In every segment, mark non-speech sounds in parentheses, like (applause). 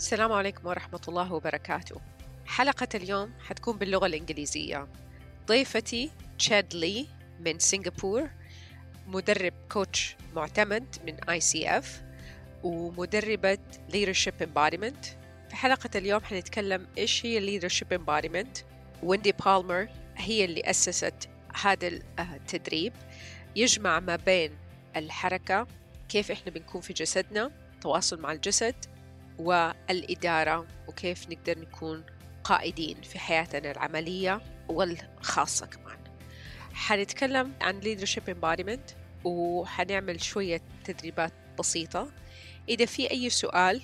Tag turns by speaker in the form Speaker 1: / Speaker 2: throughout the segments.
Speaker 1: السلام عليكم ورحمة الله وبركاته. حلقة اليوم حتكون باللغة الإنجليزية. ضيفتي تشاد لي من سنغافور مدرب كوتش معتمد من اي سي اف ومدربة leadership embodiment. في حلقة اليوم حنتكلم إيش هي leadership embodiment. ويندي بالمر هي اللي أسست هذا التدريب. يجمع ما بين الحركة كيف إحنا بنكون في جسدنا تواصل مع الجسد والإدارة وكيف نقدر نكون قائدين في حياتنا العملية والخاصة كمان. حنتكلم عن leadership embodiment وحنعمل شوية تدريبات بسيطة. إذا في أي سؤال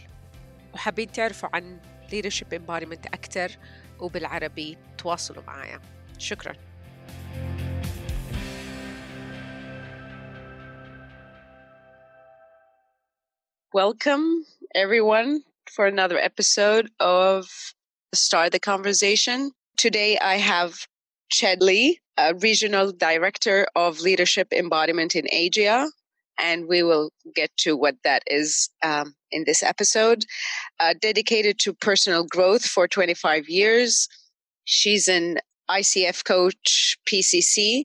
Speaker 1: وحابين تعرفوا عن leadership embodiment أكثر وبالعربي تواصلوا معايا. شكراً. Welcome, everyone, for another episode of Start the Conversation. Today I have Chad Lee, a regional director of leadership embodiment in Asia, and we will get to what that is um, in this episode. Uh, dedicated to personal growth for 25 years. She's an ICF coach, PCC.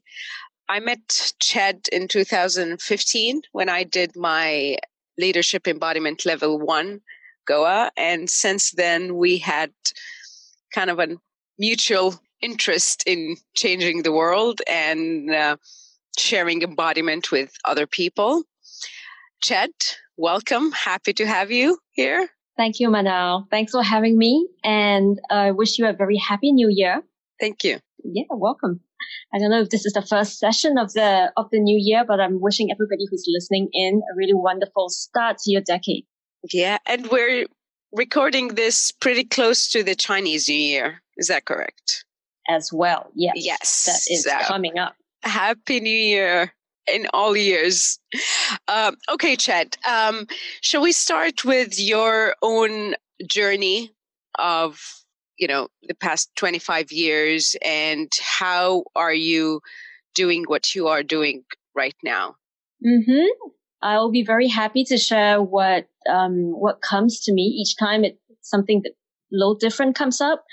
Speaker 1: I met Chad in 2015 when I did my leadership embodiment level one Goa. And since then, we had kind of a mutual interest in changing the world and uh, sharing embodiment with other people. Chet, welcome. Happy to have you here.
Speaker 2: Thank you, Manal. Thanks for having me. And I wish you a very happy new year.
Speaker 1: Thank you.
Speaker 2: Yeah, welcome. I don't know if this is the first session of the of the new year, but I'm wishing everybody who's listening in a really wonderful start to your decade.
Speaker 1: Yeah, and we're recording this pretty close to the Chinese New Year. Is that correct?
Speaker 2: As well, yes.
Speaker 1: Yes,
Speaker 2: that is
Speaker 1: so,
Speaker 2: coming up.
Speaker 1: Happy New Year in all years. Um, okay, Chad. Um, shall we start with your own journey of you know the past 25 years and how are you doing what you are doing right now
Speaker 2: mm-hmm. i'll be very happy to share what um, what comes to me each time it's something that a little different comes up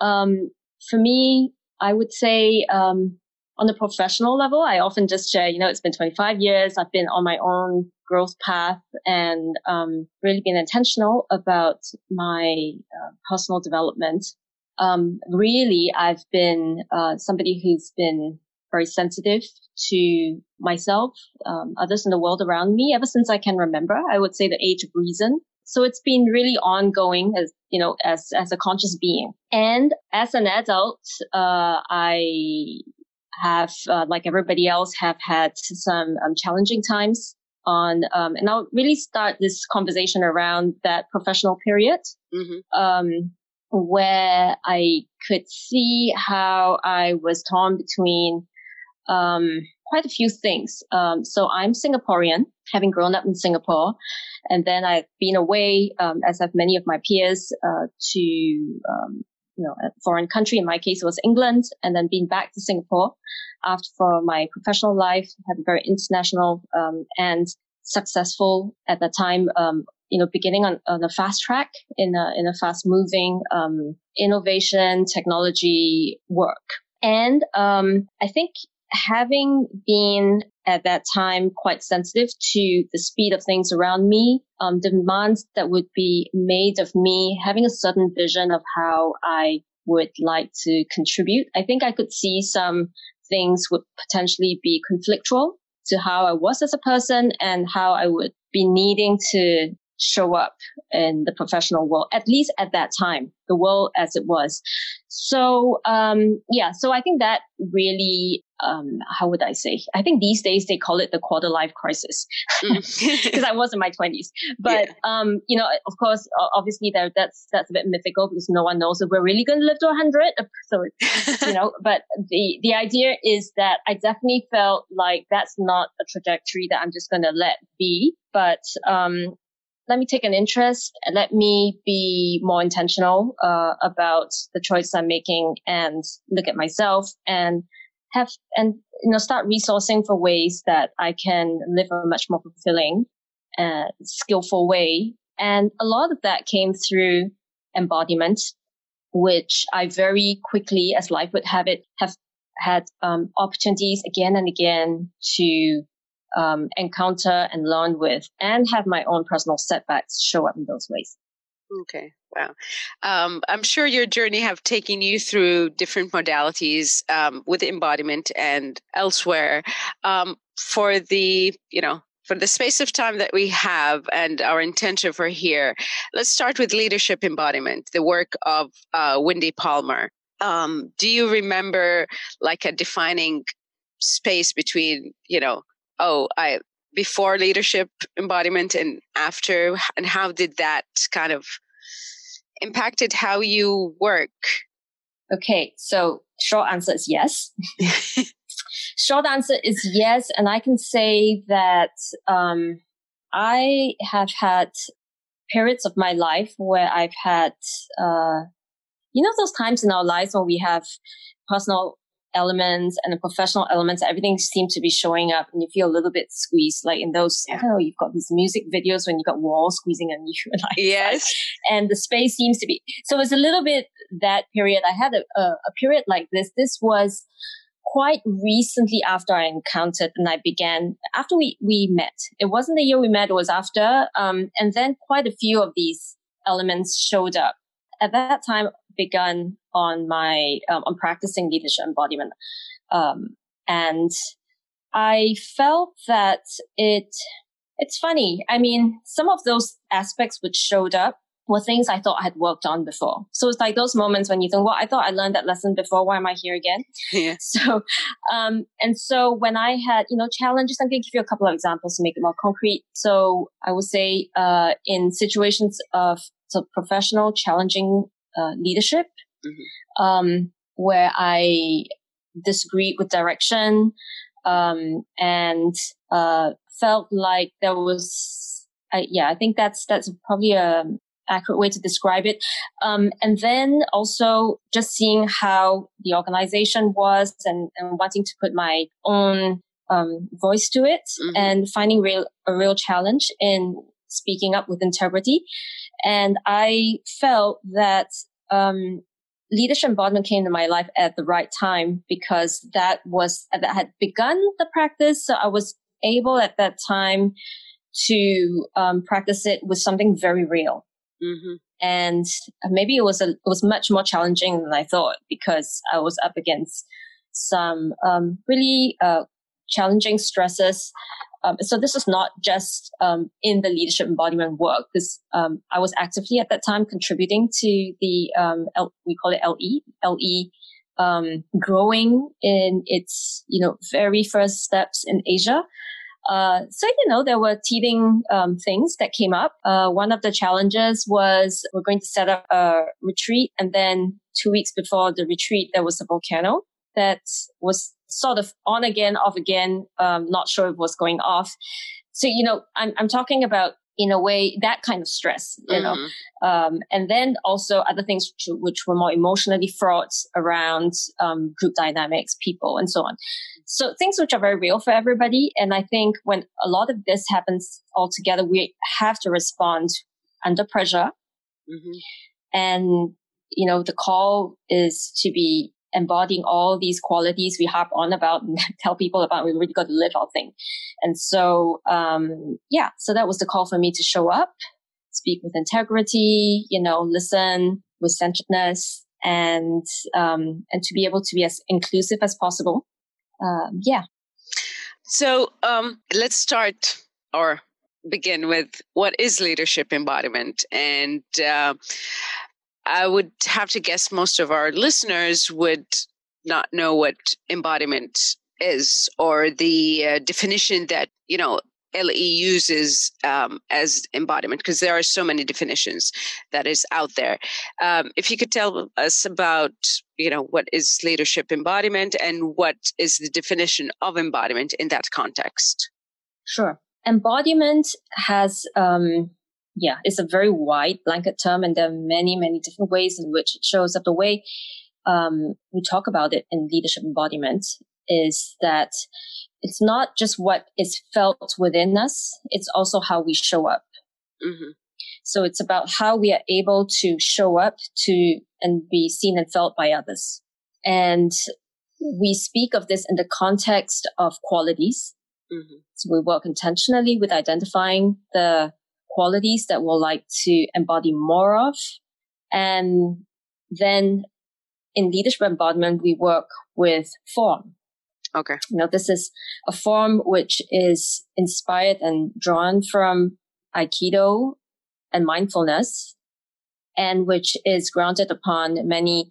Speaker 2: um, for me i would say um, on the professional level i often just share you know it's been 25 years i've been on my own growth path and um, really been intentional about my uh, personal development. Um, really, I've been uh, somebody who's been very sensitive to myself, um, others in the world around me ever since I can remember. I would say the age of reason. So it's been really ongoing as, you know, as, as a conscious being. And as an adult, uh, I have, uh, like everybody else, have had some um, challenging times on, um, and I'll really start this conversation around that professional period, mm-hmm. um, where I could see how I was torn between, um, quite a few things. Um, so I'm Singaporean, having grown up in Singapore, and then I've been away, um, as have many of my peers, uh, to, um, you know, a foreign country. In my case, it was England, and then being back to Singapore after for my professional life, have a very international um, and successful at the time. Um, you know, beginning on, on a fast track in a in a fast moving um, innovation technology work, and um, I think having been at that time quite sensitive to the speed of things around me, um, demands that would be made of me having a certain vision of how I would like to contribute. I think I could see some things would potentially be conflictual to how I was as a person and how I would be needing to show up in the professional world, at least at that time, the world as it was. So, um, yeah, so I think that really, um, how would I say? I think these days they call it the quarter life crisis because mm. (laughs) I was in my twenties. But, yeah. um, you know, of course, obviously there, that's, that's a bit mythical because no one knows if we're really going to live to a hundred. So, (laughs) you know, but the, the idea is that I definitely felt like that's not a trajectory that I'm just going to let be. But, um, let me take an interest and let me be more intentional uh, about the choice I'm making and look at myself and have and you know start resourcing for ways that I can live a much more fulfilling and skillful way. And a lot of that came through embodiment, which I very quickly, as life would have it, have had um, opportunities again and again to um, encounter and learn with and have my own personal setbacks show up in those ways.
Speaker 1: Okay. Wow. Um, I'm sure your journey have taken you through different modalities um, with embodiment and elsewhere. Um, for the, you know, for the space of time that we have and our intention for here, let's start with leadership embodiment, the work of uh, Wendy Palmer. Um, do you remember like a defining space between, you know, oh, I before leadership embodiment and after, and how did that kind of impacted how you work?
Speaker 2: Okay, so short answer is yes. (laughs) short answer is yes, and I can say that um, I have had periods of my life where I've had, uh, you know, those times in our lives when we have personal elements and the professional elements, everything seems to be showing up and you feel a little bit squeezed. Like in those, yeah. I don't know, you've got these music videos when you've got walls squeezing on you. (laughs) And like
Speaker 1: yes.
Speaker 2: And the space seems to be, so it's a little bit that period. I had a, a, a period like this. This was quite recently after I encountered and I began after we, we met. It wasn't the year we met, it was after. Um, and then quite a few of these elements showed up. At that time, begun on my um, on practicing leadership embodiment, um, and I felt that it it's funny. I mean, some of those aspects which showed up were things I thought I had worked on before. So it's like those moments when you think, well, I thought I learned that lesson before. Why am I here again? (laughs)
Speaker 1: Yeah.
Speaker 2: So, um, and so when I had, you know, challenges, I'm going to give you a couple of examples to make it more concrete. So I would say, uh, in situations of so professional challenging uh, leadership, mm-hmm. um, where I disagreed with direction um, and uh, felt like there was, uh, yeah, I think that's that's probably a accurate way to describe it. Um, and then also just seeing how the organization was and, and wanting to put my own um, voice to it mm-hmm. and finding real a real challenge in speaking up with integrity. And I felt that um, leadership embodiment came to my life at the right time because that was that had begun the practice. So I was able at that time to um, practice it with something very real. Mm-hmm. And maybe it was a, it was much more challenging than I thought because I was up against some um, really uh, challenging stresses um, so this is not just um, in the leadership embodiment work. This um, I was actively at that time contributing to the um, L, we call it LE LE um, growing in its you know very first steps in Asia. Uh, so you know there were teething um, things that came up. Uh, one of the challenges was we're going to set up a retreat, and then two weeks before the retreat there was a volcano that was sort of on again, off again, um, not sure if was going off. So, you know, I'm, I'm talking about in a way that kind of stress, you mm-hmm. know, um, and then also other things which, which were more emotionally fraught around um, group dynamics, people, and so on. So things which are very real for everybody. And I think when a lot of this happens all together, we have to respond under pressure. Mm-hmm. And, you know, the call is to be embodying all these qualities we harp on about and (laughs) tell people about. We really got to live our thing. And so, um, yeah, so that was the call for me to show up, speak with integrity, you know, listen with centeredness and, um, and to be able to be as inclusive as possible. Um, yeah.
Speaker 1: So, um, let's start or begin with what is leadership embodiment and, uh, I would have to guess most of our listeners would not know what embodiment is or the uh, definition that, you know, LE uses um, as embodiment because there are so many definitions that is out there. Um, if you could tell us about, you know, what is leadership embodiment and what is the definition of embodiment in that context?
Speaker 2: Sure. Embodiment has um, yeah, it's a very wide blanket term, and there are many, many different ways in which it shows up. The way um, we talk about it in leadership embodiment is that it's not just what is felt within us; it's also how we show up. Mm-hmm. So it's about how we are able to show up to and be seen and felt by others. And we speak of this in the context of qualities. Mm-hmm. So we work intentionally with identifying the qualities that we'll like to embody more of. And then in leadership embodiment, we work with form.
Speaker 1: Okay.
Speaker 2: You know, this is a form which is inspired and drawn from Aikido and mindfulness and which is grounded upon many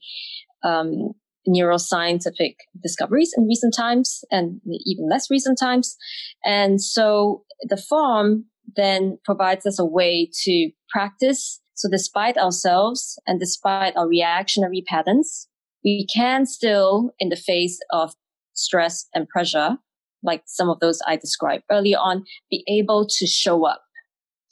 Speaker 2: um, neuroscientific discoveries in recent times and even less recent times. And so the form then provides us a way to practice. So despite ourselves and despite our reactionary patterns, we can still, in the face of stress and pressure, like some of those I described earlier on, be able to show up.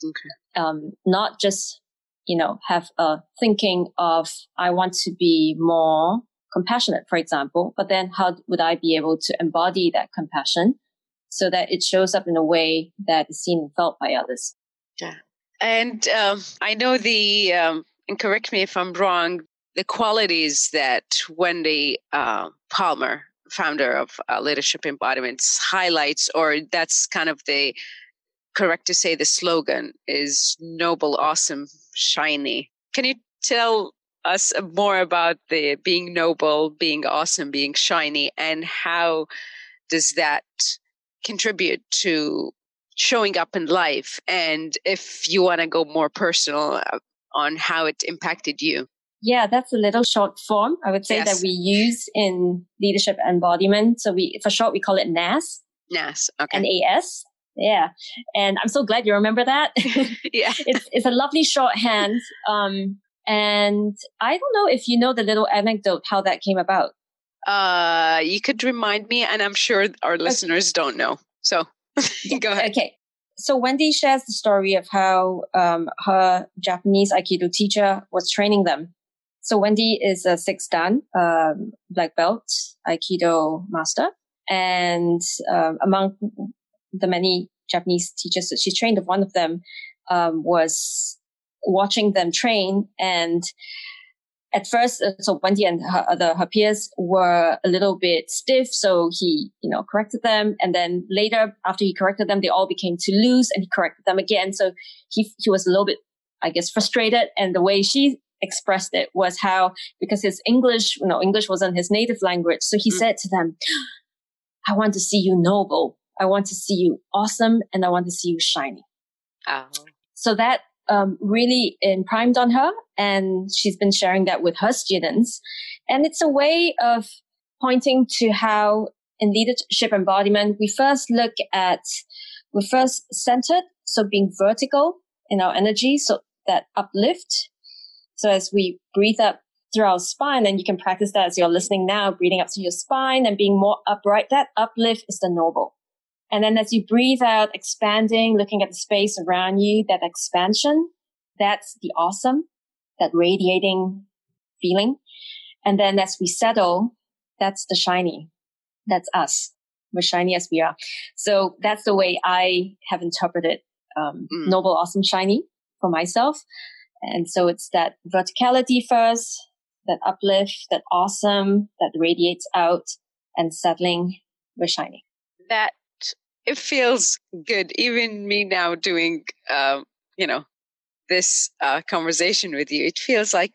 Speaker 2: Okay. Um, not just, you know, have a thinking of, I want to be more compassionate, for example, but then how would I be able to embody that compassion so that it shows up in a way that is seen and felt by others.
Speaker 1: Yeah. And um, I know the, um, and correct me if I'm wrong, the qualities that Wendy uh, Palmer, founder of uh, Leadership Embodiments, highlights, or that's kind of the correct to say the slogan is noble, awesome, shiny. Can you tell us more about the being noble, being awesome, being shiny, and how does that contribute to showing up in life and if you want to go more personal uh, on how it impacted you?
Speaker 2: Yeah that's a little short form. I would say yes. that we use in leadership embodiment. So we for short we call it nas
Speaker 1: nas okay.
Speaker 2: Nas yeah. And i'm so glad you remember that. (laughs) (laughs)
Speaker 1: Yeah.
Speaker 2: It's, it's a lovely shorthand um and i don't know if you know the little anecdote how that came about
Speaker 1: uh, you could remind me, and I'm sure our listeners okay. don't know. So (laughs) go ahead.
Speaker 2: Okay. So Wendy shares the story of how um, her Japanese Aikido teacher was training them. So Wendy is a six dan um, black belt Aikido master, and um, among the many Japanese teachers that she trained, one of them um, was watching them train and at first, uh, so Wendy and her other her peers were a little bit stiff, so he you know corrected them, and then later after he corrected them, they all became too loose, and he corrected them again. So he he was a little bit, I guess, frustrated, and the way she expressed it was how because his English, you know, English wasn't his native language, so he mm. said to them, "I want to see you noble, I want to see you awesome, and I want to see you shiny." Oh. So that um, really primed on her and she's been sharing that with her students. And it's a way of pointing to how in leadership embodiment, we first look at, we first centered. So being vertical in our energy. So that uplift. So as we breathe up through our spine, and you can practice that as you're listening now, breathing up to your spine and being more upright. That uplift is the noble. And then as you breathe out, expanding, looking at the space around you, that expansion, that's the awesome, that radiating feeling. And then as we settle, that's the shiny. That's us. We're shiny as we are. So that's the way I have interpreted um, mm. noble, awesome, shiny for myself. And so it's that verticality first, that uplift, that awesome, that radiates out and settling, we're shining.
Speaker 1: That it feels good. Even me now doing, um, you know, this uh, conversation with you, it feels like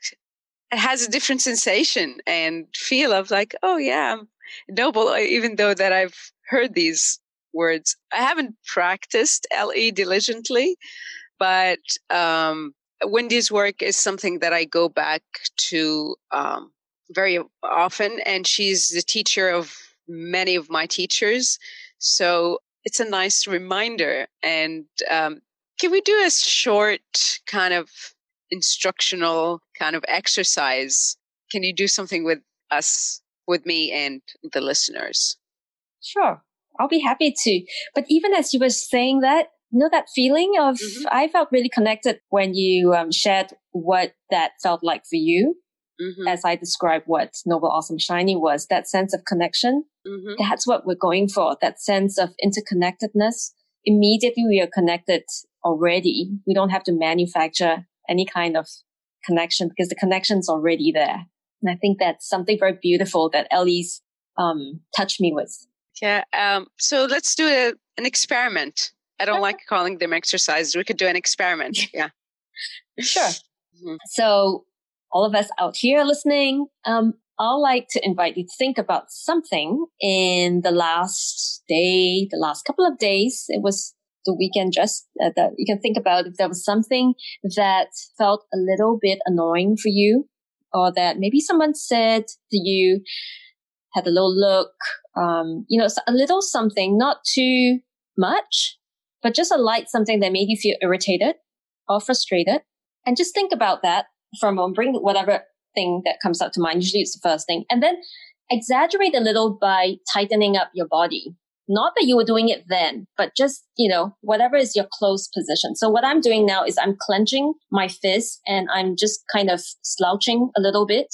Speaker 1: it has a different sensation and feel of like, oh yeah, I'm noble. Uh, even though that I've heard these words, I haven't practiced LE diligently, but um, Wendy's work is something that I go back to um, very often, and she's the teacher of many of my teachers. So it's a nice reminder. And um, can we do a short kind of instructional kind of exercise? Can you do something with us, with me, and the listeners?
Speaker 2: Sure, I'll be happy to. But even as you were saying that, you know that feeling of mm-hmm. I felt really connected when you um, shared what that felt like for you. Mm-hmm. As I described what Noble Awesome Shiny was, that sense of connection. Mm-hmm. That's what we're going for. That sense of interconnectedness. Immediately we are connected already. We don't have to manufacture any kind of connection because the connection's already there. And I think that's something very beautiful that LE's um, touched me with.
Speaker 1: Yeah. Um, so let's do a, an experiment. I don't like calling them exercises. We could do an experiment. (laughs) Yeah.
Speaker 2: sure. Mm-hmm. So all of us out here listening, um, I'd like to invite you to think about something in the last day, the last couple of days. It was the weekend just uh, that you can think about if there was something that felt a little bit annoying for you or that maybe someone said to you, had a little look, um, you know, a little something, not too much, but just a light something that made you feel irritated or frustrated. And just think about that for a moment, bring whatever thing that comes up to mind. Usually it's the first thing. And then exaggerate a little by tightening up your body. Not that you were doing it then, but just, you know, whatever is your close position. So what I'm doing now is I'm clenching my fist and I'm just kind of slouching a little bit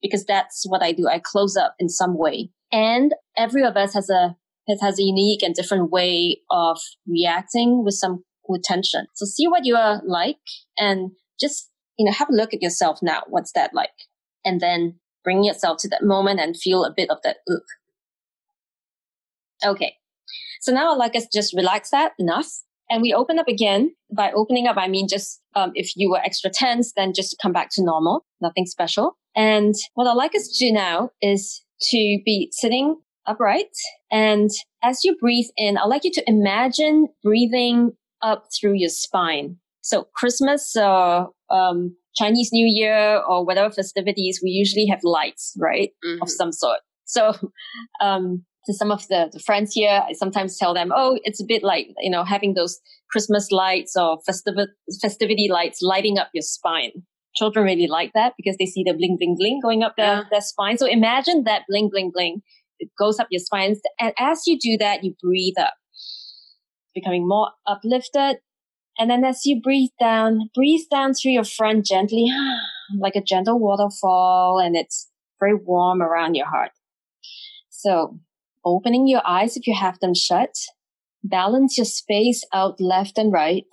Speaker 2: because that's what I do. I close up in some way. And every of us has a has a unique and different way of reacting with some with tension. So see what you are like and just, you know, have a look at yourself now. What's that like? And then bring yourself to that moment and feel a bit of that. Okay. So now I'd like us just relax that enough. And we open up again. By opening up, I mean just um, if you were extra tense, then just come back to normal. Nothing special. And what I'd like us to do now is to be sitting upright. And as you breathe in, I'd like you to imagine breathing up through your spine. So Christmas or um, Chinese New Year or whatever festivities, we usually have lights, right, mm-hmm. of some sort. So (laughs) um, to some of the, the friends here, I sometimes tell them, oh, it's a bit like, you know, having those Christmas lights or festiv- festivity lights lighting up your spine. Children really like that because they see the bling, bling, bling going up their, yeah. their spine. So imagine that bling, bling, bling it goes up your spine. And as you do that, you breathe up, becoming more uplifted. And then as you breathe down, breathe down through your front gently, (sighs) like a gentle waterfall, and it's very warm around your heart. So opening your eyes if you have them shut, balance your space out left and right.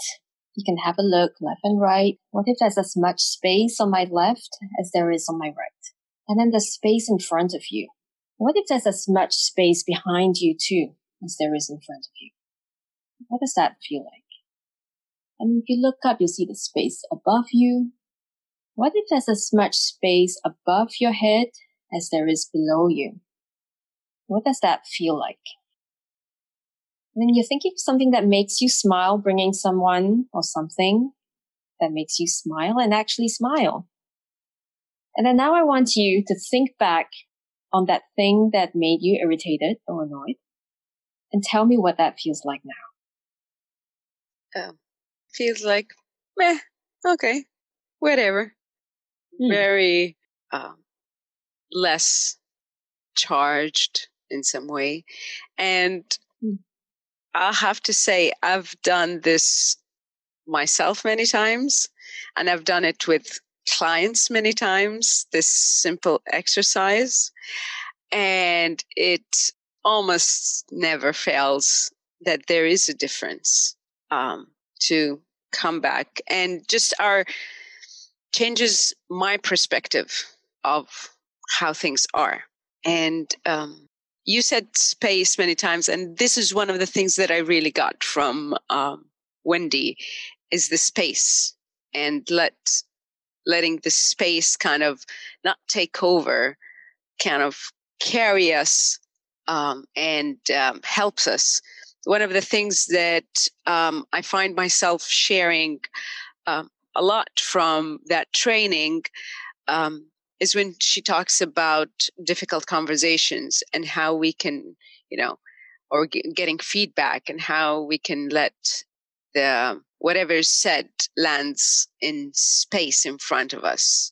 Speaker 2: You can have a look left and right. What if there's as much space on my left as there is on my right? And then the space in front of you. What if there's as much space behind you too as there is in front of you? What does that feel like? And if you look up, you'll see the space above you. What if there's as much space above your head as there is below you? What does that feel like? When you're thinking of something that makes you smile, bringing someone or something that makes you smile and actually smile. And then now I want you to think back on that thing that made you irritated or annoyed and tell me what that feels like now.
Speaker 1: Um, feels like, meh, okay, whatever. Mm. Very um, less charged in some way. And mm. I'll have to say, I've done this myself many times, and I've done it with clients many times this simple exercise and it almost never fails that there is a difference um, to come back and just our changes my perspective of how things are. And um, you said space many times, and this is one of the things that I really got from um, Wendy is the space and let letting the space kind of not take over, kind of carry us um, and um, helps us. One of the things that um, I find myself sharing um, a lot from that training um, is when she talks about difficult conversations and how we can, you know, or g- getting feedback and how we can let the whatever is said lands in space in front of us.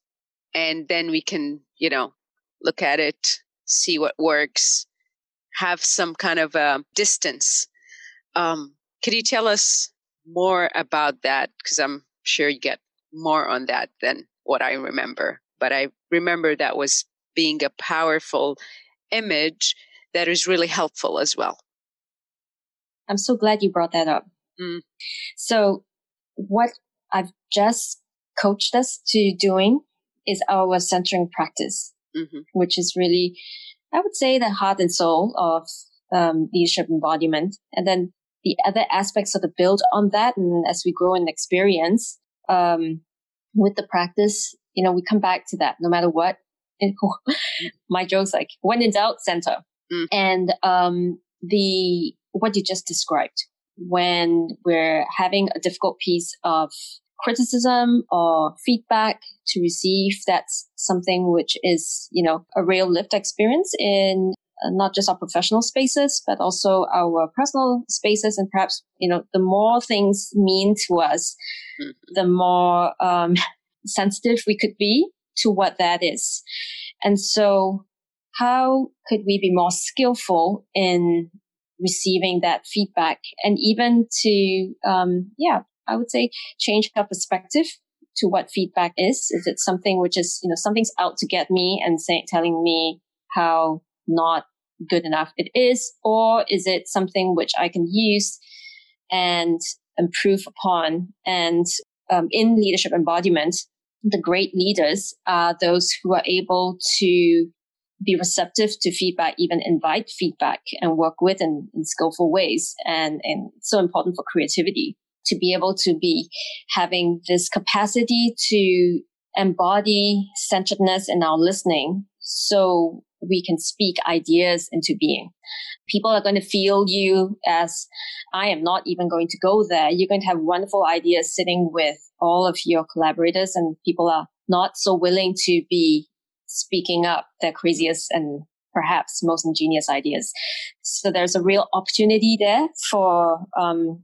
Speaker 1: And then we can, you know, look at it, see what works, have some kind of a distance. Um, could you tell us more about that? Because I'm sure you get more on that than what I remember. But I remember that was being a powerful image that is really helpful as well.
Speaker 2: I'm so glad you brought that up. Mm. So, what I've just coached us to doing is our centering practice, mm-hmm. which is really, I would say, the heart and soul of um, leadership embodiment. And then the other aspects of the build on that, and as we grow in experience um, with the practice, you know, we come back to that no matter what. (laughs) my joke's like, when in doubt, center. Mm. And um, the what you just described, when we're having a difficult piece of criticism or feedback to receive, that's something which is, you know, a real lived experience in not just our professional spaces, but also our personal spaces. And perhaps, you know, the more things mean to us, mm-hmm. the more um, (laughs) sensitive we could be to what that is. And so how could we be more skillful in receiving that feedback and even to, um, yeah, I would say change our perspective to what feedback is. Is it something which is, you know, something's out to get me and say, telling me how not good enough it is, or is it something which I can use and improve upon? And um, in leadership embodiment, the great leaders are those who are able to be receptive to feedback, even invite feedback and work with in, in skillful ways. And, and so important for creativity to be able to be having this capacity to embody centeredness in our listening so we can speak ideas into being. People are going to feel you as I am not even going to go there. You're going to have wonderful ideas sitting with all of your collaborators and people are not so willing to be speaking up their craziest and perhaps most ingenious ideas. So there's a real opportunity there for um,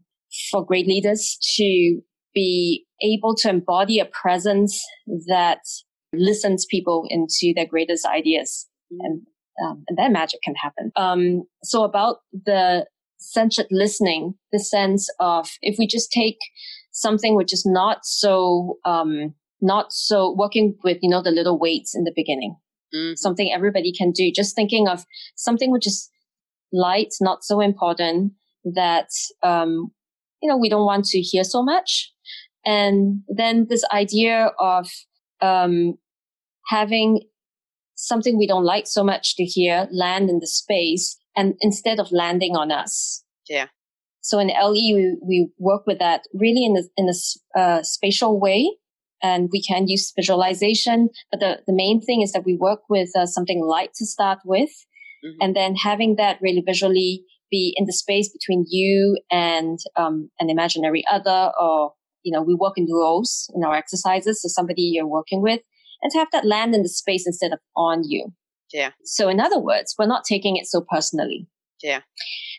Speaker 2: for great leaders to be able to embody a presence that listens people into their greatest ideas, and um, and that magic can happen. Um, so about the centered listening, the sense of if we just take something which is not so um, not so working with, you know, the little weights in the beginning. Mm. Something everybody can do. Just thinking of something which is light, not so important that, um, you know, we don't want to hear so much. And then this idea of, um, having something we don't like so much to hear land in the space and instead of landing on us.
Speaker 1: Yeah.
Speaker 2: So in LE, we, we work with that really in a, in a uh, spatial way and we can use visualization. But the, the main thing is that we work with uh, something light to start with. Mm-hmm. And then having that really visually be in the space between you and um, an imaginary other or, you know, we work in roles in our exercises. So somebody you're working with and to have that land in the space instead of on you.
Speaker 1: Yeah.
Speaker 2: So in other words, we're not taking it so personally.
Speaker 1: Yeah.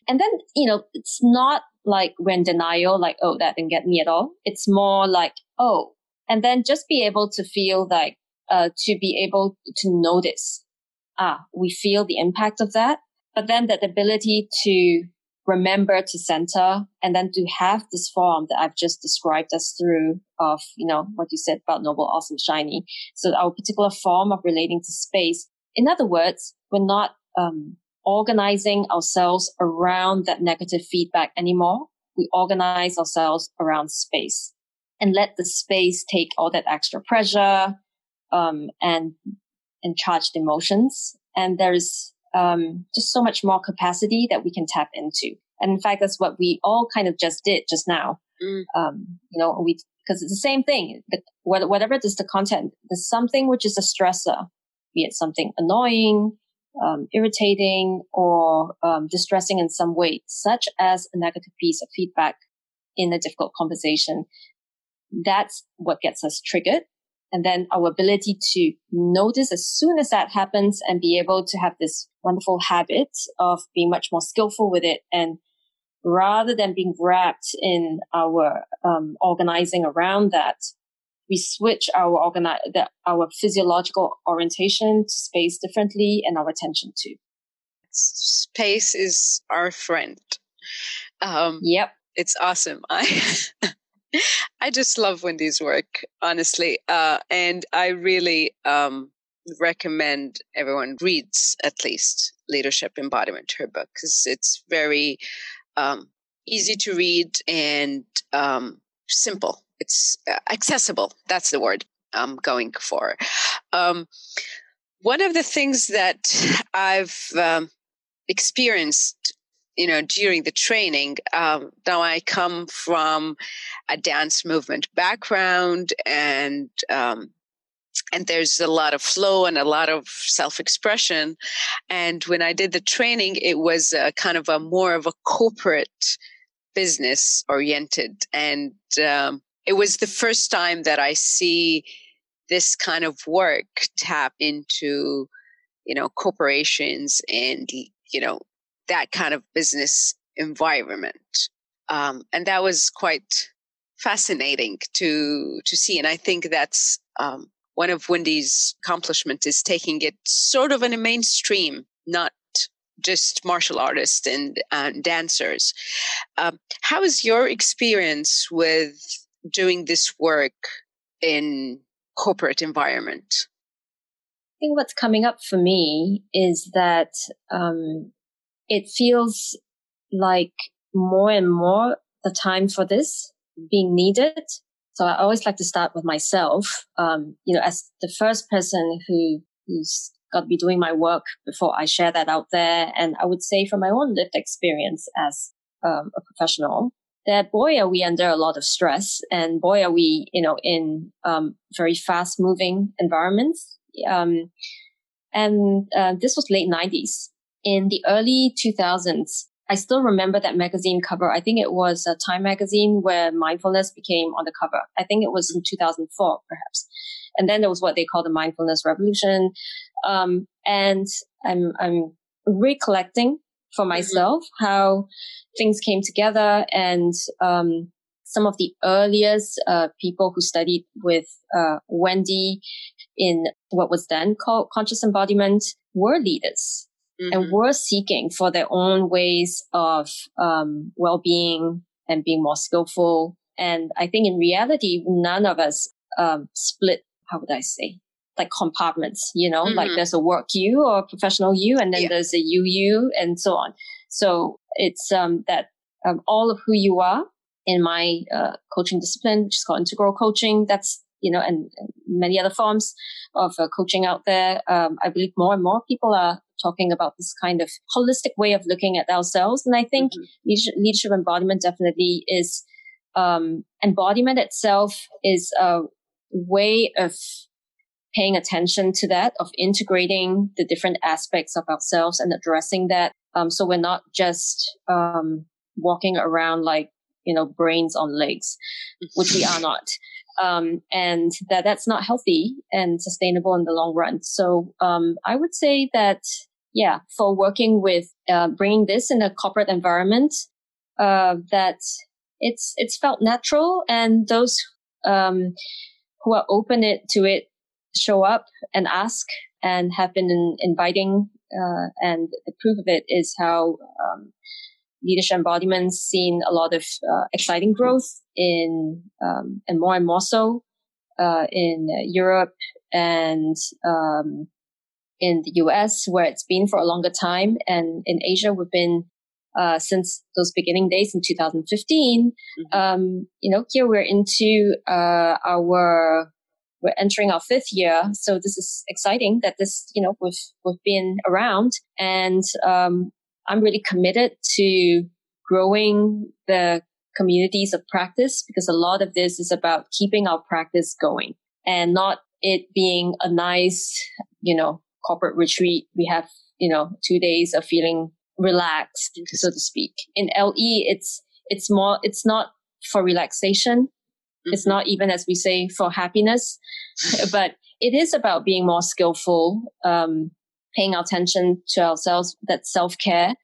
Speaker 2: And then, you know, it's not like when denial, like, oh, that didn't get me at all. It's more like, oh, and then just be able to feel like uh, to be able to notice ah we feel the impact of that but then that ability to remember to center and then to have this form that I've just described us through of, you know, what you said about noble, awesome, shiny. So our particular form of relating to space. In other words, we're not, um, organizing ourselves around that negative feedback anymore. We organize ourselves around space and let the space take all that extra pressure um, and and charged emotions. And there's um, just so much more capacity that we can tap into. And in fact, that's what we all kind of just did just now. Mm. Um, you know, we, because it's the same thing. The, whatever is the content, there's something which is a stressor, be it something annoying, um, irritating, or um, distressing in some way, such as a negative piece of feedback in a difficult conversation. That's what gets us triggered. And then our ability to notice as soon as that happens and be able to have this wonderful habit of being much more skillful with it and rather than being wrapped in our um, organizing around that, we switch our organi- the, our physiological orientation to space differently and our attention too.
Speaker 1: Space is our friend.
Speaker 2: Um, yep,
Speaker 1: it's awesome. (laughs) I (laughs) I just love Wendy's work, honestly, uh, and I really um, recommend everyone reads at least Leadership Embodiment, her book, because it's very um, easy to read and um, simple. It's uh, accessible. That's the word I'm going for. Um, one of the things that I've um, experienced, you know, during the training, um, now I come from a dance movement background and um, and there's a lot of flow and a lot of self-expression. And when i did the training it was kind of a more of a corporate business oriented. And um, it was the first time that i see this kind of work tap into you know corporations and you know that kind of business environment um, and that was quite fascinating to to see and i think that's um, one of Wendy's accomplishments is taking it sort of in a mainstream, not just martial artists and, dancers. Um, how is your experience with doing this work in corporate environment?
Speaker 2: I think what's coming up for me is that um, it feels like more and more the time for this being needed so I always like to start with myself, um, you know, as the first person who, who's got to be doing my work before I share that out there. And I would say from my own lived experience as um, a professional, that boy, are we under a lot of stress and boy, are we, you know, in um, very fast moving environments. Um, and uh, this was late 90s. In the early 2000s, I still remember that magazine cover. I think it was a Time magazine where mindfulness became on the cover. I think it was in 2004, perhaps. And then there was what they call the mindfulness revolution. Um, and I'm, I'm recollecting for mm-hmm. myself mm-hmm. how things came together and, um, some of the earliest uh, people who studied with uh, Wendy in what was then called conscious embodiment were leaders mm-hmm. and were seeking for their own ways of um, well-being and being more skillful. And I think in reality, none of us um, split. How would I say? Like compartments, you know, mm-hmm. like there's a work you or professional you, and then yeah. there's a you you, and so on. So it's um, that um, all of who you are in my uh, coaching discipline, which is called integral coaching. That's you know, and, and many other forms of uh, coaching out there. Um, I believe more and more people are talking about this kind of holistic way of looking at ourselves. And I think mm-hmm. leadership, leadership, embodiment definitely is, um, embodiment itself is a way of paying attention to that, of integrating the different aspects of ourselves and addressing that. Um, so we're not just, um, walking around like, you know, brains on legs, which we are (laughs) not. Um, and that that's not healthy and sustainable in the long run. So um, I would say that yeah, for working with uh, bringing this in a corporate environment, uh, that it's it's felt natural, and those um, who are open it to it show up and ask and have been in, inviting. Uh, and the proof of it is how um, leadership embodiments seen a lot of uh, exciting growth in um, and more and more so uh, in Europe and um, in the US where it's been for a longer time. And in Asia, we've been, uh, since those beginning days in 2015. Mm-hmm. Um, you know, here we're into, uh, our we're entering our fifth year. So this is exciting that this, you know, we've, we've been around and, um, I'm really committed to growing the communities of practice because a lot of this is about keeping our practice going and not it being a nice, you know, corporate retreat. We have, you know, two days of feeling relaxed, so to speak. In LE, it's, it's more, it's not for relaxation. Mm-hmm. It's not even, as we say, for happiness, (laughs) but it is about being more skillful, um, paying attention to ourselves, that self care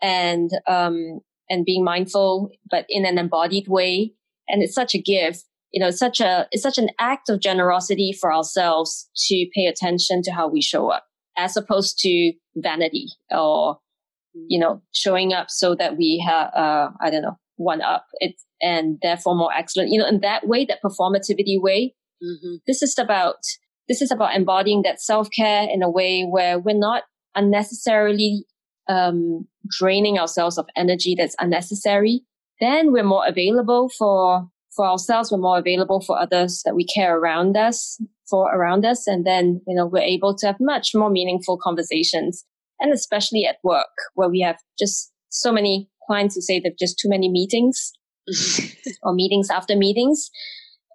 Speaker 2: and, um, and being mindful, but in an embodied way. And it's such a gift. You know, it's such a, it's such an act of generosity for ourselves to pay attention to how we show up as opposed to vanity or, you know, showing up so that we have, uh, I don't know, one up. It's, and therefore more excellent. You know, in that way, that performativity way, mm-hmm. this is about, this is about embodying that self care in a way where we're not unnecessarily um, draining ourselves of energy that's unnecessary, then we're more available for for ourselves. We're more available for others that we care around us for around us, and then you know we're able to have much more meaningful conversations, and especially at work where we have just so many clients who say they've just too many meetings (laughs) or meetings after meetings.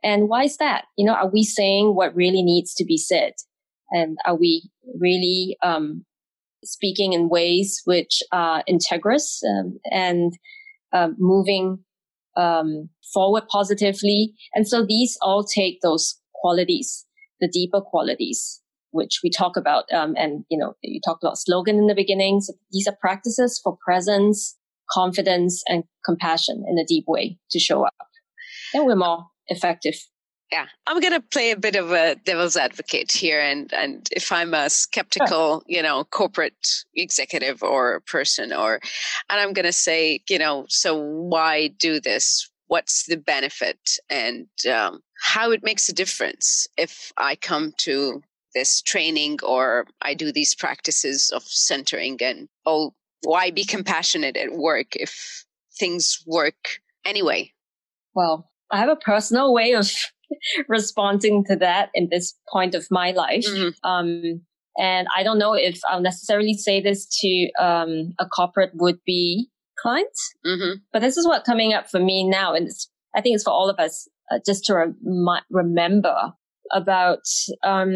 Speaker 2: And why is that? You know, are we saying what really needs to be said? And are we really um, speaking in ways which are integrous um, and um, moving um, forward positively. And so these all take those qualities, the deeper qualities, which we talk about. Um, and, you know, you talked about slogan in the beginning. So these are practices for presence, confidence, and compassion in a deep way to show up. And we're more effective
Speaker 1: yeah. I'm going to play a bit of a devil's advocate here and and if i'm a skeptical you know corporate executive or person or and i'm going to say you know so why do this? What's the benefit? And um, how it makes a difference if i come to this training or i do these practices of centering and oh why be compassionate at work if things work anyway?
Speaker 2: Well I have a personal way of (laughs) responding to that in this point of my life. Mm-hmm. Um, and I don't know if I'll necessarily say this to um, a corporate would be client, mm-hmm. but this is what coming up for me now. And I think it's for all of us uh, just to rem- remember about, um,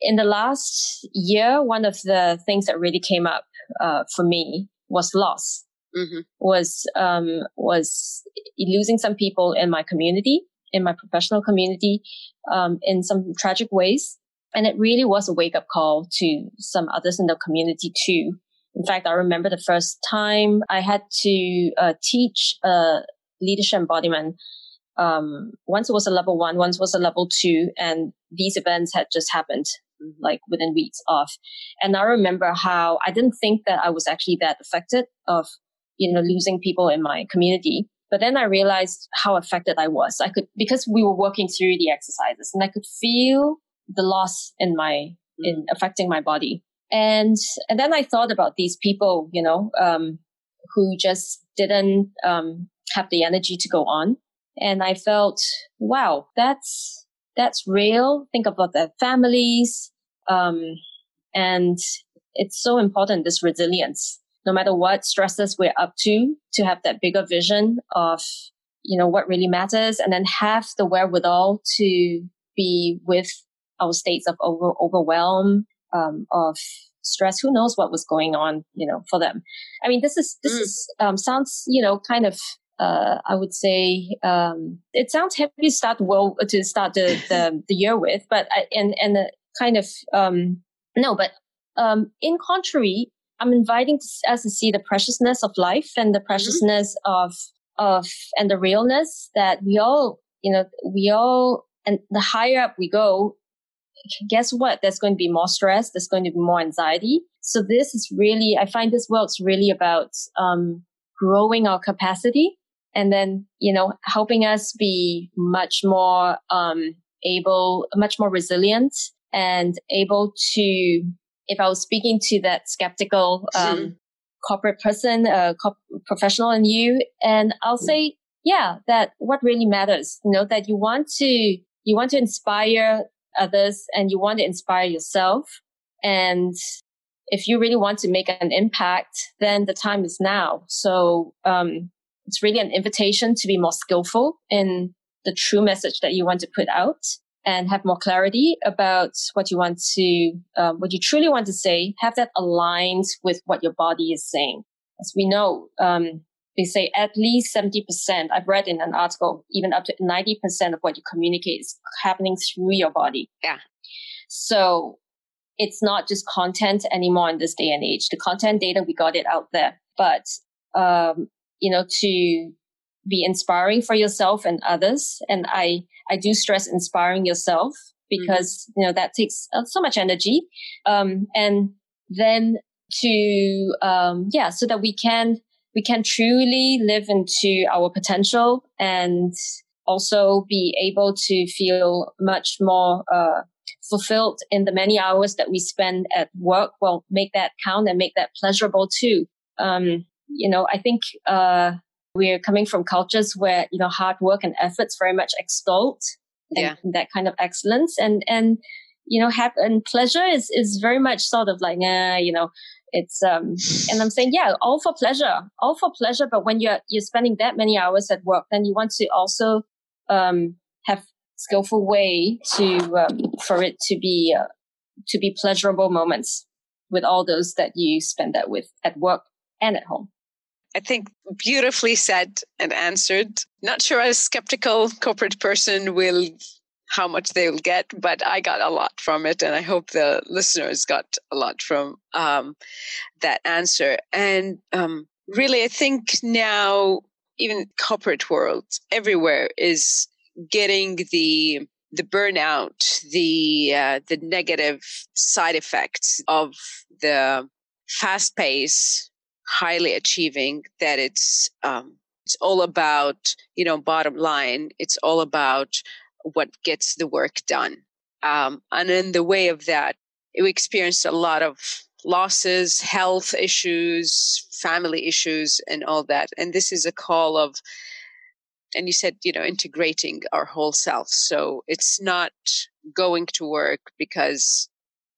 Speaker 2: in the last year, one of the things that really came up uh, for me was loss. Mm-hmm. Was um, was losing some people in my community, in my professional community um, in some tragic ways. And it really was a wake up call to some others in the community too. In fact, I remember the first time I had to uh, teach leadership embodiment. Um, once it was a level one, once was a level two, and these events had just happened like within weeks of. And I remember how I didn't think that I was actually that affected of, you know, losing people in my community. But then I realized how affected I was. I could, because we were working through the exercises and I could feel the loss in my, in mm. affecting my body. And, and then I thought about these people, you know, um, who just didn't, um, have the energy to go on. And I felt, wow, that's, that's real. Think about their families. Um, and it's so important, this resilience no matter what stresses we're up to, to have that bigger vision of, you know, what really matters and then have the wherewithal to be with our states of over, overwhelm, um, of stress. Who knows what was going on, you know, for them. I mean, this is, this mm. is, um, sounds, you know, kind of, uh, I would say, um, it sounds heavy to start well, to start the, (laughs) the, the year with, but, I, and, and the kind of, um, no, but, um, in contrary, I'm inviting us to see the preciousness of life and the mm-hmm. preciousness mm-hmm. of of and the realness that we all, you know, we all and the higher up we go, guess what? There's going to be more stress. There's going to be more anxiety. So this is really, I find this world's really about um, growing our capacity and then, you know, helping us be much more um, able, much more resilient and able to if I was speaking to that skeptical um, (laughs) corporate person, uh, professional in you, and I'll say, yeah, that what really matters, you know, that you want to you want to inspire others and you want to inspire yourself. And if you really want to make an impact, then the time is now. So, um, it's really an invitation to be more skillful in the true message that you want to put out and have more clarity about what you want to, um, what you truly want to say, have that aligned with what your body is saying. As we know, um, they say at least 70%. I've read in an article, even up to 90% of what you communicate is happening through your body.
Speaker 1: Yeah.
Speaker 2: So it's not just content anymore in this day and age. The content data, we got it out there, but, um, you know, to be inspiring for yourself and others. And I, I do stress inspiring yourself because, mm-hmm. you know, that takes uh, so much energy. Um, and then to, um, yeah, so that we can, we can truly live into our potential and also be able to feel much more, uh, fulfilled in the many hours that we spend at work. Well, make that count and make that pleasurable too. Um, you know, I think, uh, we're coming from cultures where you know hard work and efforts very much extolled and,
Speaker 1: yeah.
Speaker 2: and that kind of excellence. And and you know have and pleasure is is very much sort of like uh, you know it's um and i'm saying yeah all for pleasure all for pleasure. But when you're you're spending that many hours at work then you want to also um have skillful way to um, for it to be uh, to be pleasurable moments with all those that you spend that with at work and at home
Speaker 1: I think beautifully said and answered. Not sure a skeptical corporate person will how much they will get, but I got a lot from it, and I hope the listeners got a lot from um, that answer. And um, really, I think now even corporate world everywhere is getting the the burnout, the uh, the negative side effects of the fast pace highly achieving that it's um, it's all about you know bottom line it's all about what gets the work done. Um, and in the way of that we experienced a lot of losses health issues family issues and all that. And this is a call of and you said you know integrating our whole self. So it's not going to work because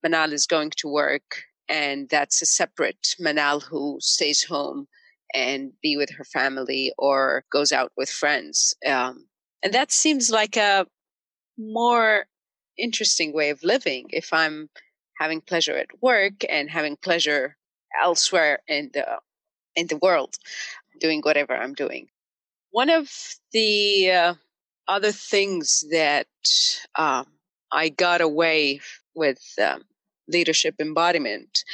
Speaker 1: manal is going to work and that's a separate Manal who stays home and be with her family or goes out with friends. Um, and that seems like a more interesting way of living if I'm having pleasure at work and having pleasure elsewhere in the in the world doing whatever I'm doing. One of the uh, other things that um, I got away with um, leadership embodiment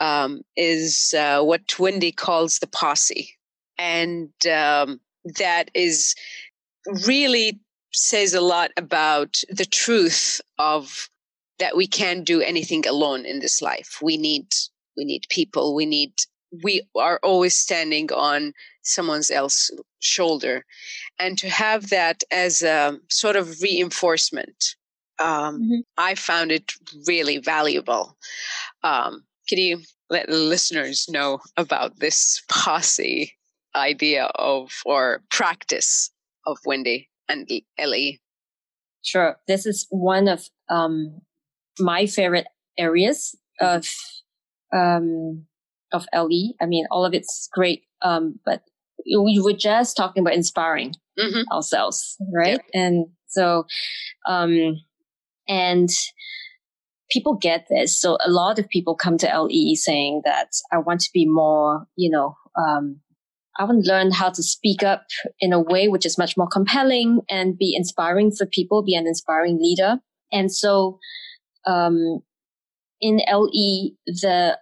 Speaker 1: um, is uh, what Wendy calls the posse. And um, that is really says a lot about the truth of that we can't do anything alone in this life. We need we need people. We need we are always standing on someone else's shoulder, and to have that as a sort of reinforcement um, mm-hmm. I found it really valuable. Um, can you let listeners know about this posse idea of or practice of Wendy and LE?
Speaker 2: Sure. This is one of um, my favorite areas mm-hmm. of um, of LE. I mean, all of it's great, um, but we were just talking about inspiring mm-hmm. ourselves, right? Yeah. And so, um, and people get this. So a lot of people come to LE saying that I want to be more, you know, um, I want to learn how to speak up in a way which is much more compelling and be inspiring for people, be an inspiring leader. And so, um, in LE, the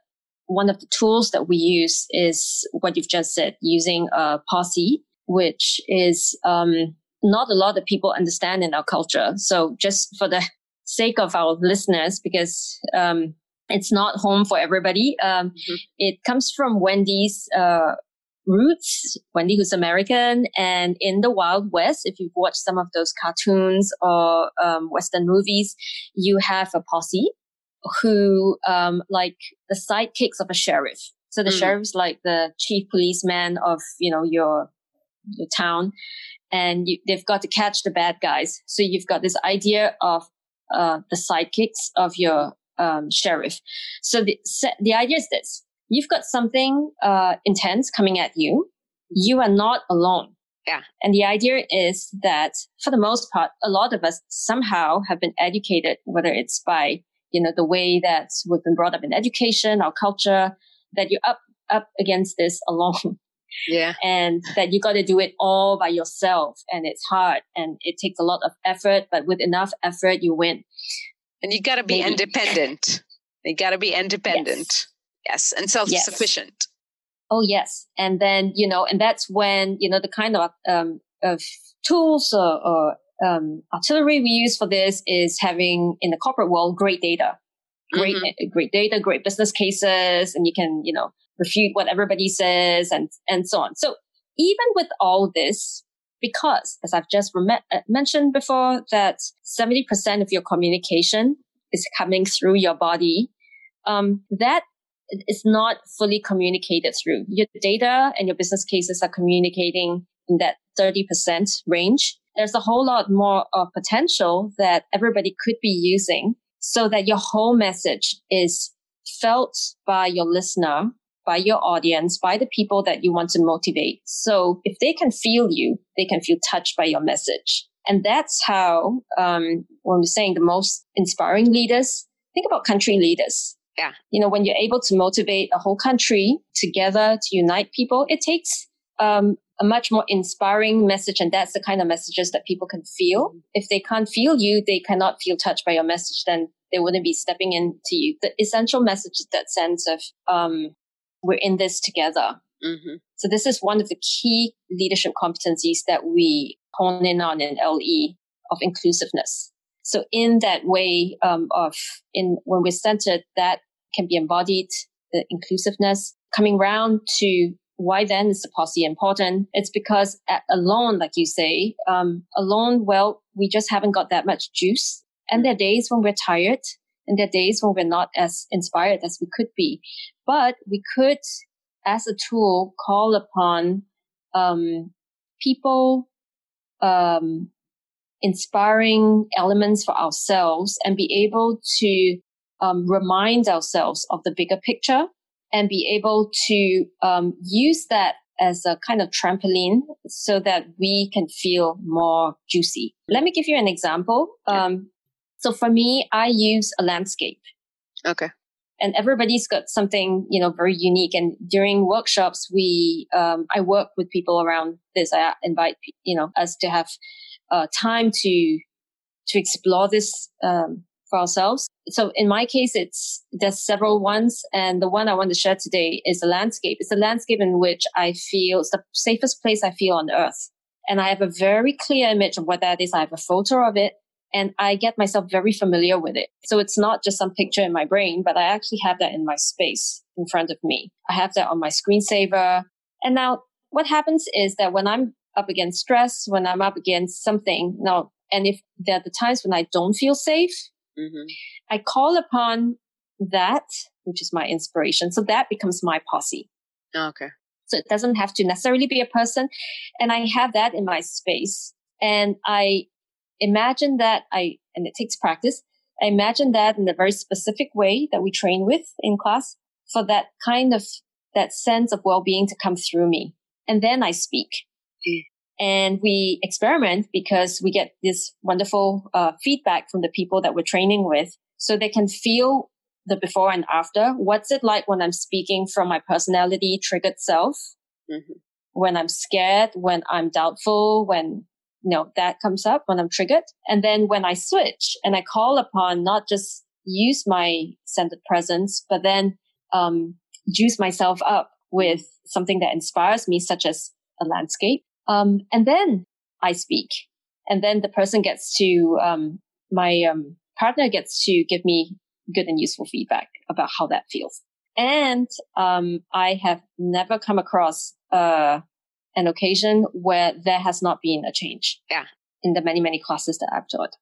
Speaker 2: one of the tools that we use is what you've just said, using a posse, which is um, not a lot of people understand in our culture. So just for the sake of our listeners, because um, it's not home for everybody, um, mm-hmm. it comes from Wendy's uh, roots. Wendy, who's American, and in the Wild West, if you've watched some of those cartoons or um, Western movies, you have a posse who, um, like the sidekicks of a sheriff. So the mm. sheriff's like the chief policeman of, you know, your your town and you, they've got to catch the bad guys. So you've got this idea of uh, the sidekicks of your um, sheriff. So the the idea is this: you've got something uh, intense coming at you. You are not alone.
Speaker 1: Yeah.
Speaker 2: And the idea is that for the most part, a lot of us somehow have been educated, whether it's by you know the way that we've been brought up in education, our culture, that you're up up against this (laughs) alone.
Speaker 1: Yeah.
Speaker 2: And that you got to do it all by yourself and it's hard and it takes a lot of effort, but with enough effort, you win.
Speaker 1: And you got to be Maybe. independent. You got to be independent. Yes. yes. And self sufficient. Yes.
Speaker 2: Oh, yes. And then, you know, and that's when, you know, the kind of, um, of tools or, or um, artillery we use for this is having in the corporate world great data great mm-hmm. great data great business cases and you can you know refute what everybody says and, and so on. So even with all this, because as I've just rem- uh, mentioned before, that 70% of your communication is coming through your body, um, that is not fully communicated through your data and your business cases are communicating in that 30% range. There's a whole lot more of potential that everybody could be using so that your whole message is felt by your listener by your audience, by the people that you want to motivate. So if they can feel you, they can feel touched by your message. And that's how, um, when we're saying the most inspiring leaders, think about country leaders.
Speaker 1: Yeah.
Speaker 2: You know, when you're able to motivate a whole country together to unite people, it takes, um, a much more inspiring message. And that's the kind of messages that people can feel. If they can't feel you, they cannot feel touched by your message, then they wouldn't be stepping into you. The essential message is that sense of, um, we're in this together.
Speaker 1: Mm-hmm.
Speaker 2: So this is one of the key leadership competencies that we hone in on in LE of inclusiveness. So in that way um, of in when we're centered, that can be embodied the inclusiveness coming round to why then is the posse important? It's because at, alone, like you say, um, alone, well, we just haven't got that much juice. And there are days when we're tired and there are days when we're not as inspired as we could be. But we could, as a tool, call upon um, people, um, inspiring elements for ourselves and be able to um, remind ourselves of the bigger picture and be able to um, use that as a kind of trampoline so that we can feel more juicy. Let me give you an example. Um, so for me, I use a landscape.
Speaker 1: Okay.
Speaker 2: And everybody's got something, you know, very unique. And during workshops, we, um, I work with people around this. I invite, you know, us to have uh, time to, to explore this, um, for ourselves. So in my case, it's, there's several ones. And the one I want to share today is a landscape. It's a landscape in which I feel it's the safest place I feel on earth. And I have a very clear image of what that is. I have a photo of it and I get myself very familiar with it. So it's not just some picture in my brain, but I actually have that in my space in front of me. I have that on my screensaver. And now what happens is that when I'm up against stress, when I'm up against something, now, and if there are the times when I don't feel safe, mm-hmm. I call upon that, which is my inspiration. So that becomes my posse.
Speaker 1: Okay.
Speaker 2: So it doesn't have to necessarily be a person. And I have that in my space. And I imagine that I, and it takes practice, I imagine that in a very specific way that we train with in class for that kind of, that sense of well-being to come through me. And then I speak. Mm. And we experiment because we get this wonderful uh, feedback from the people that we're training with so they can feel the before and after. What's it like when I'm speaking from my personality triggered self? Mm-hmm. When I'm scared, when I'm doubtful, when you know, that comes up when I'm triggered. And then when I switch and I call upon not just use my centered presence, but then, um, juice myself up with something that inspires me, such as a landscape. Um, and then I speak and then the person gets to, um, my, um, partner gets to give me good and useful feedback about how that feels. And, um, I have never come across, uh, an occasion where there has not been a change.
Speaker 1: Yeah.
Speaker 2: In the many, many classes that I've taught.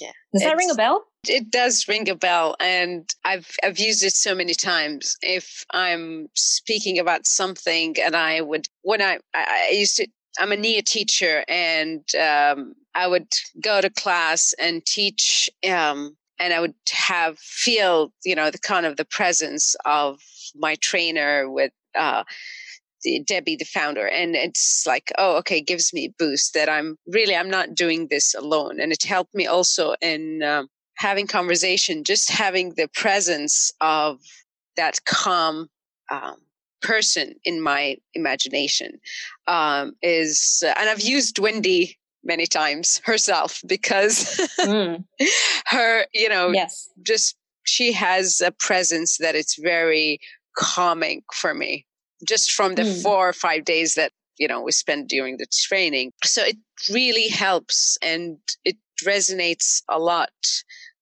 Speaker 1: Yeah.
Speaker 2: Does that ring a bell?
Speaker 1: It does ring a bell. And I've, I've used it so many times. If I'm speaking about something and I would, when I, I used to I'm a NIA teacher, and um, I would go to class and teach, um, and I would have feel, you know, the kind of the presence of my trainer with uh, Debbie, the founder, and it's like, oh, okay, gives me a boost that I'm really I'm not doing this alone, and it helped me also in um, having conversation, just having the presence of that calm um, person in my imagination um, is, uh, and I've used Wendy many times herself (laughs) because mm. her, you know,
Speaker 2: yes,
Speaker 1: just she has a presence that it's very calming for me just from the mm. four or five days that you know we spent during the training. So it really helps and it resonates a lot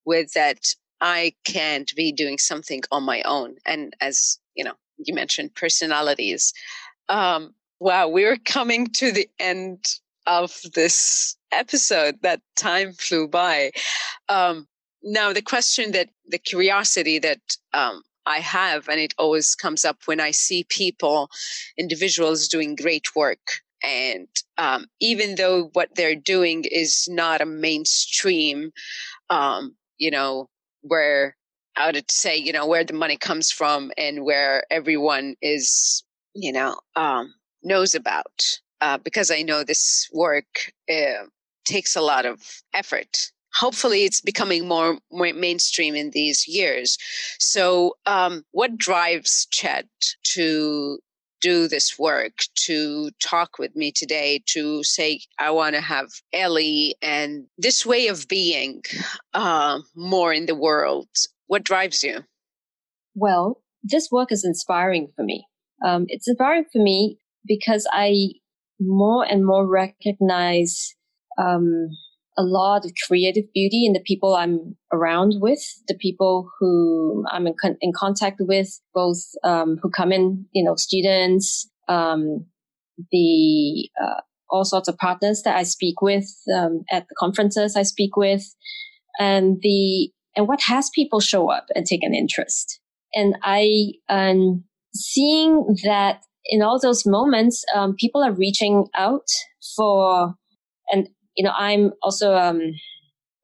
Speaker 1: with that i can't be doing something on my own. And as you know you mentioned personalities. Um wow we're coming to the end of this episode. That time flew by. Um now the question that the curiosity that um I have, and it always comes up when I see people, individuals doing great work. And um, even though what they're doing is not a mainstream, um, you know, where I would say, you know, where the money comes from and where everyone is, you know, um, knows about, uh, because I know this work uh, takes a lot of effort hopefully it's becoming more, more mainstream in these years. So, um, what drives Chet to do this work, to talk with me today, to say, I want to have LE and this way of being uh, more in the world? What drives you?
Speaker 2: Well, this work is inspiring for me. Um, it's inspiring for me because I more and more recognize um, a lot of creative beauty in the people I'm around with, the people who I'm in, con- in contact with, both um, who come in, you know, students, um, the uh, all sorts of partners that I speak with um, at the conferences I speak with, and the and what has people show up and take an interest. And I am seeing that in all those moments, um, people are reaching out for and you know, I'm also um,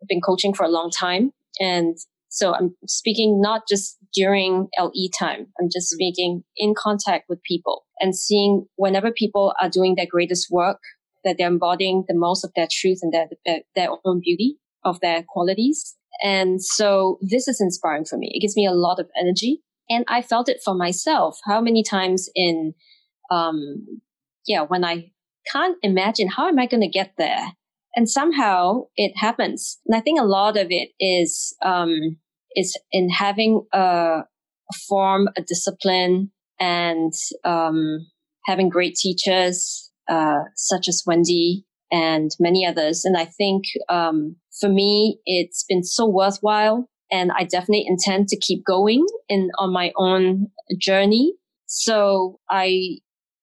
Speaker 2: been coaching for a long time, and so I'm speaking not just during LE time. I'm just mm-hmm. speaking in contact with people and seeing whenever people are doing their greatest work, that they're embodying the most of their truth and their, their, their own beauty of their qualities. And so this is inspiring for me. It gives me a lot of energy. And I felt it for myself. How many times in, um, yeah, when I can't imagine how am I going to get there? And somehow it happens. And I think a lot of it is um, is in having a, form, a discipline, and um, having great teachers uh, such as Wendy and many others. And I think um, for me, it's been so worthwhile, and I definitely intend to keep going in on my own journey. So I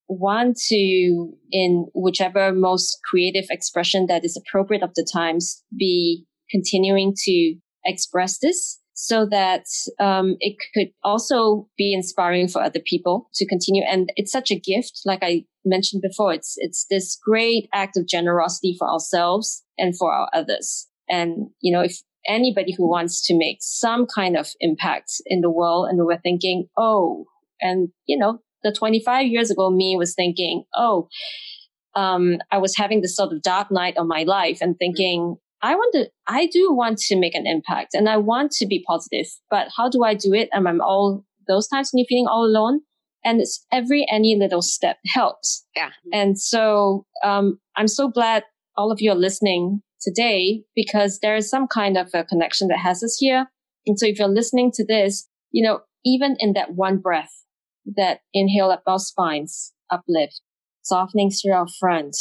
Speaker 2: want to, in whichever most creative expression that is appropriate of the times, be continuing to express this so that um, it could also be inspiring for other people to continue. And it's such a gift, like I mentioned before. It's it's this great act of generosity for ourselves and for our others. And you know, if anybody who wants to make some kind of impact in the world, and we're thinking, oh, and you know, the 25 years ago me was thinking, oh, um, I was having this sort of dark night of my life and thinking, I want to, I do want to make an impact and I want to be positive, but how do I do it? And I'm all those times when you're feeling all alone. And it's every, any little step helps.
Speaker 1: Yeah.
Speaker 2: And so, um, I'm so glad all of you are listening today because there is some kind of a connection that has us here. And so if you're listening to this, you know, even in that one breath, that inhale up our spines, uplift, softening through our front,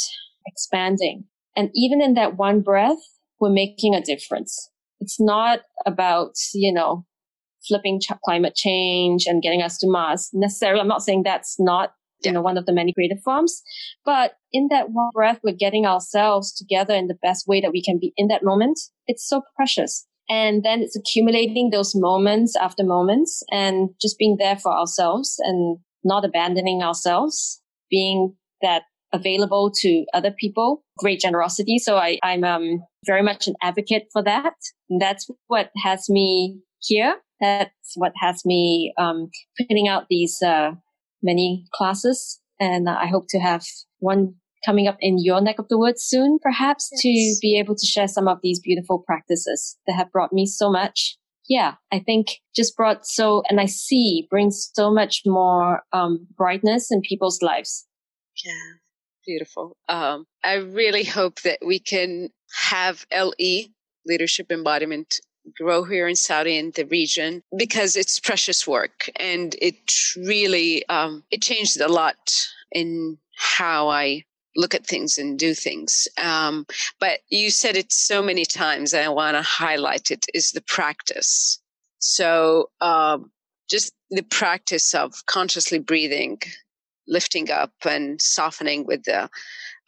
Speaker 2: expanding. And even in that one breath, we're making a difference. It's not about, you know, flipping ch- climate change and getting us to Mars necessarily. I'm not saying that's not, you know, one of the many creative forms, but in that one breath, we're getting ourselves together in the best way that we can be in that moment. It's so precious. And then it's accumulating those moments after moments and just being there for ourselves and not abandoning ourselves, being that available to other people, great generosity. So I, I'm um, very much an advocate for that. And that's what has me here. That's what has me um, putting out these uh, many classes. And I hope to have one coming up in your neck of the woods soon, perhaps, yes. to be able to share some of these beautiful practices that have brought me so much. Yeah, I think just brought so, and I see brings so much more um, brightness in people's lives.
Speaker 1: Yeah, beautiful. Um, I really hope that we can have LE leadership embodiment grow here in Saudi and the region because it's precious work and it really um, it changed a lot in how I look at things and do things. Um, but you said it so many times, and I want to highlight it is the practice. So um, just the practice of consciously breathing, lifting up and softening with the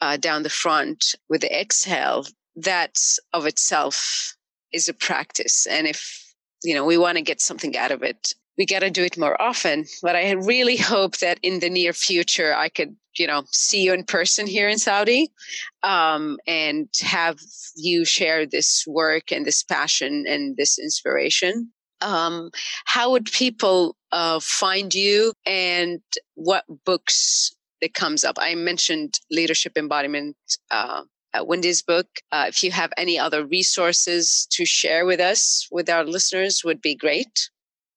Speaker 1: uh, down the front with the exhale. That's of itself is a practice, and if you know we want to get something out of it we got to do it more often. But I really hope that in the near future, I could, you know, see you in person here in Saudi um, and have you share this work and this passion and this inspiration. Um, how would people uh, find you and what books that comes up? I mentioned leadership embodiment. Uh, Wendy's book. Uh, if you have any other resources to share with us, with our listeners, would be great.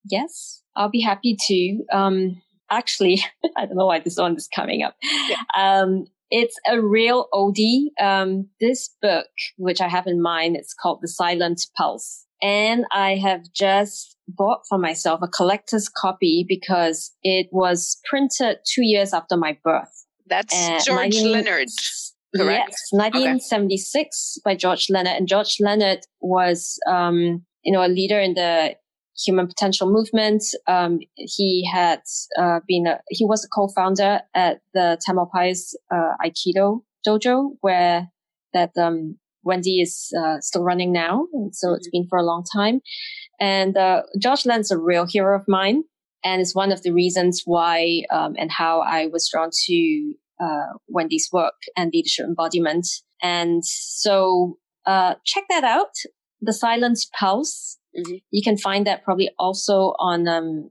Speaker 2: Yes, I'll be happy to. Um, actually, (laughs) I don't know why this one is coming up. Yeah. Um, it's a real oldie. Um, this book, which I have in mind, it's called The Silent Pulse. And I have just bought for myself a collector's copy because it was printed two years after my birth.
Speaker 1: That's uh, George 19- Leonard. Correct?
Speaker 2: Yes, 1976 okay. by George Leonard. And George Leonard was, um, you know, a leader in the human potential movement. Um, he had uh, been a, he was a co-founder at the Tamalpais uh, Aikido dojo, where that um, Wendy is uh, still running now, and so mm-hmm. it's been for a long time. And uh, George Len's a real hero of mine, and it's one of the reasons why um, and how I was drawn to uh, Wendy's work and leadership embodiment. And so uh, check that out. The Silent Pulse Mm-hmm. You can find that probably also on um,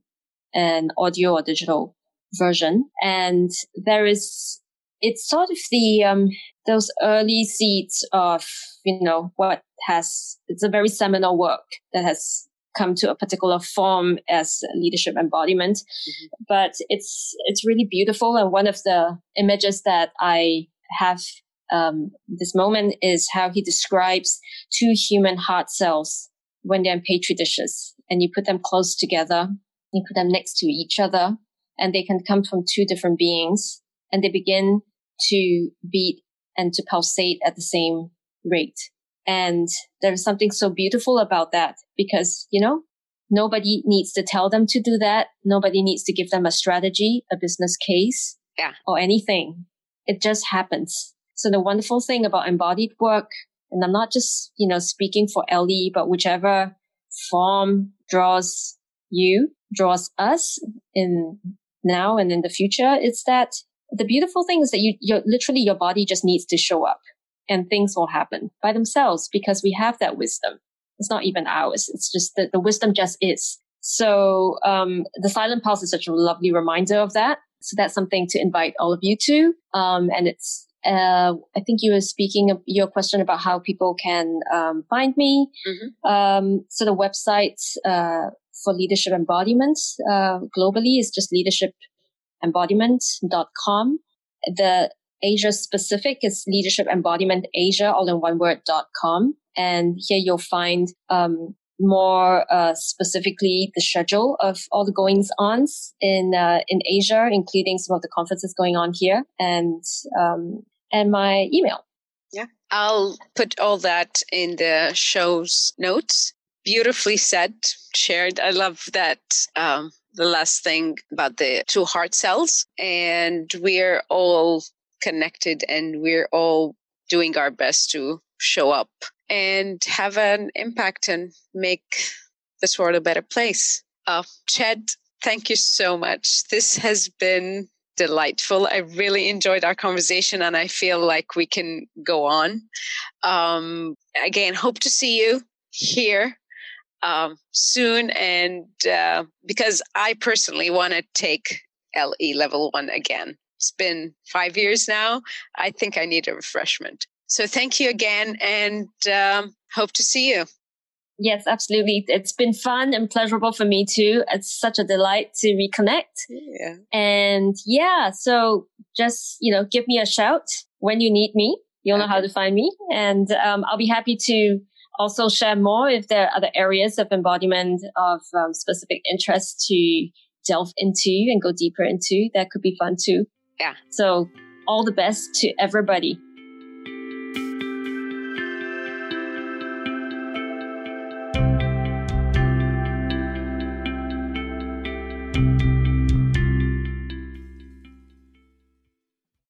Speaker 2: an audio or digital version. And there is, it's sort of the, um, those early seeds of, you know, what has, it's a very seminal work that has come to a particular form as leadership embodiment. Mm-hmm. But it's, it's really beautiful. And one of the images that I have um, this moment is how he describes two human heart cells when they're in petri dishes and you put them close together, you put them next to each other and they can come from two different beings and they begin to beat and to pulsate at the same rate. And there is something so beautiful about that because, you know, nobody needs to tell them to do that. Nobody needs to give them a strategy, a business case
Speaker 1: yeah.
Speaker 2: or anything. It just happens. So the wonderful thing about embodied work and I'm not just, you know, speaking for LE, but whichever form draws you, draws us in now and in the future. It's that the beautiful thing is that you, you're literally your body just needs to show up and things will happen by themselves because we have that wisdom. It's not even ours. It's just that the wisdom just is. So, um, the silent pulse is such a lovely reminder of that. So that's something to invite all of you to. Um, and it's uh, I think you were speaking of your question about how people can um, find me. Mm-hmm. Um, so the website uh, for leadership embodiment uh, globally is just leadershipembodiment.com. The Asia specific is leadership embodiment Asia, all in one word, dot com. And here you'll find um, more uh, specifically the schedule of all the goings ons in uh, in Asia, including some of the conferences going on here, and um, and my email.
Speaker 1: Yeah, I'll put all that in the show's notes. Beautifully said, shared. I love that. Um, the last thing about the two heart cells, and we're all connected, and we're all doing our best to show up and have an impact and make this world a better place. Uh, Chad, thank you so much. This has been delightful. I really enjoyed our conversation and I feel like we can go on. Um, again, hope to see you here um, soon. And uh, because I personally want to take LE level one again. It's been five years now. I think I need a refreshment. So thank you again and um, hope to see you.
Speaker 2: Yes, absolutely. It's been fun and pleasurable for me too. It's such a delight to reconnect. Yeah. And yeah, so just, you know, give me a shout when you need me. You'll okay. know how to find me. And um, I'll be happy to also share more if there are other areas of embodiment of um, specific interest to delve into and go deeper into. That could be fun too.
Speaker 1: Yeah.
Speaker 2: So all the best to everybody.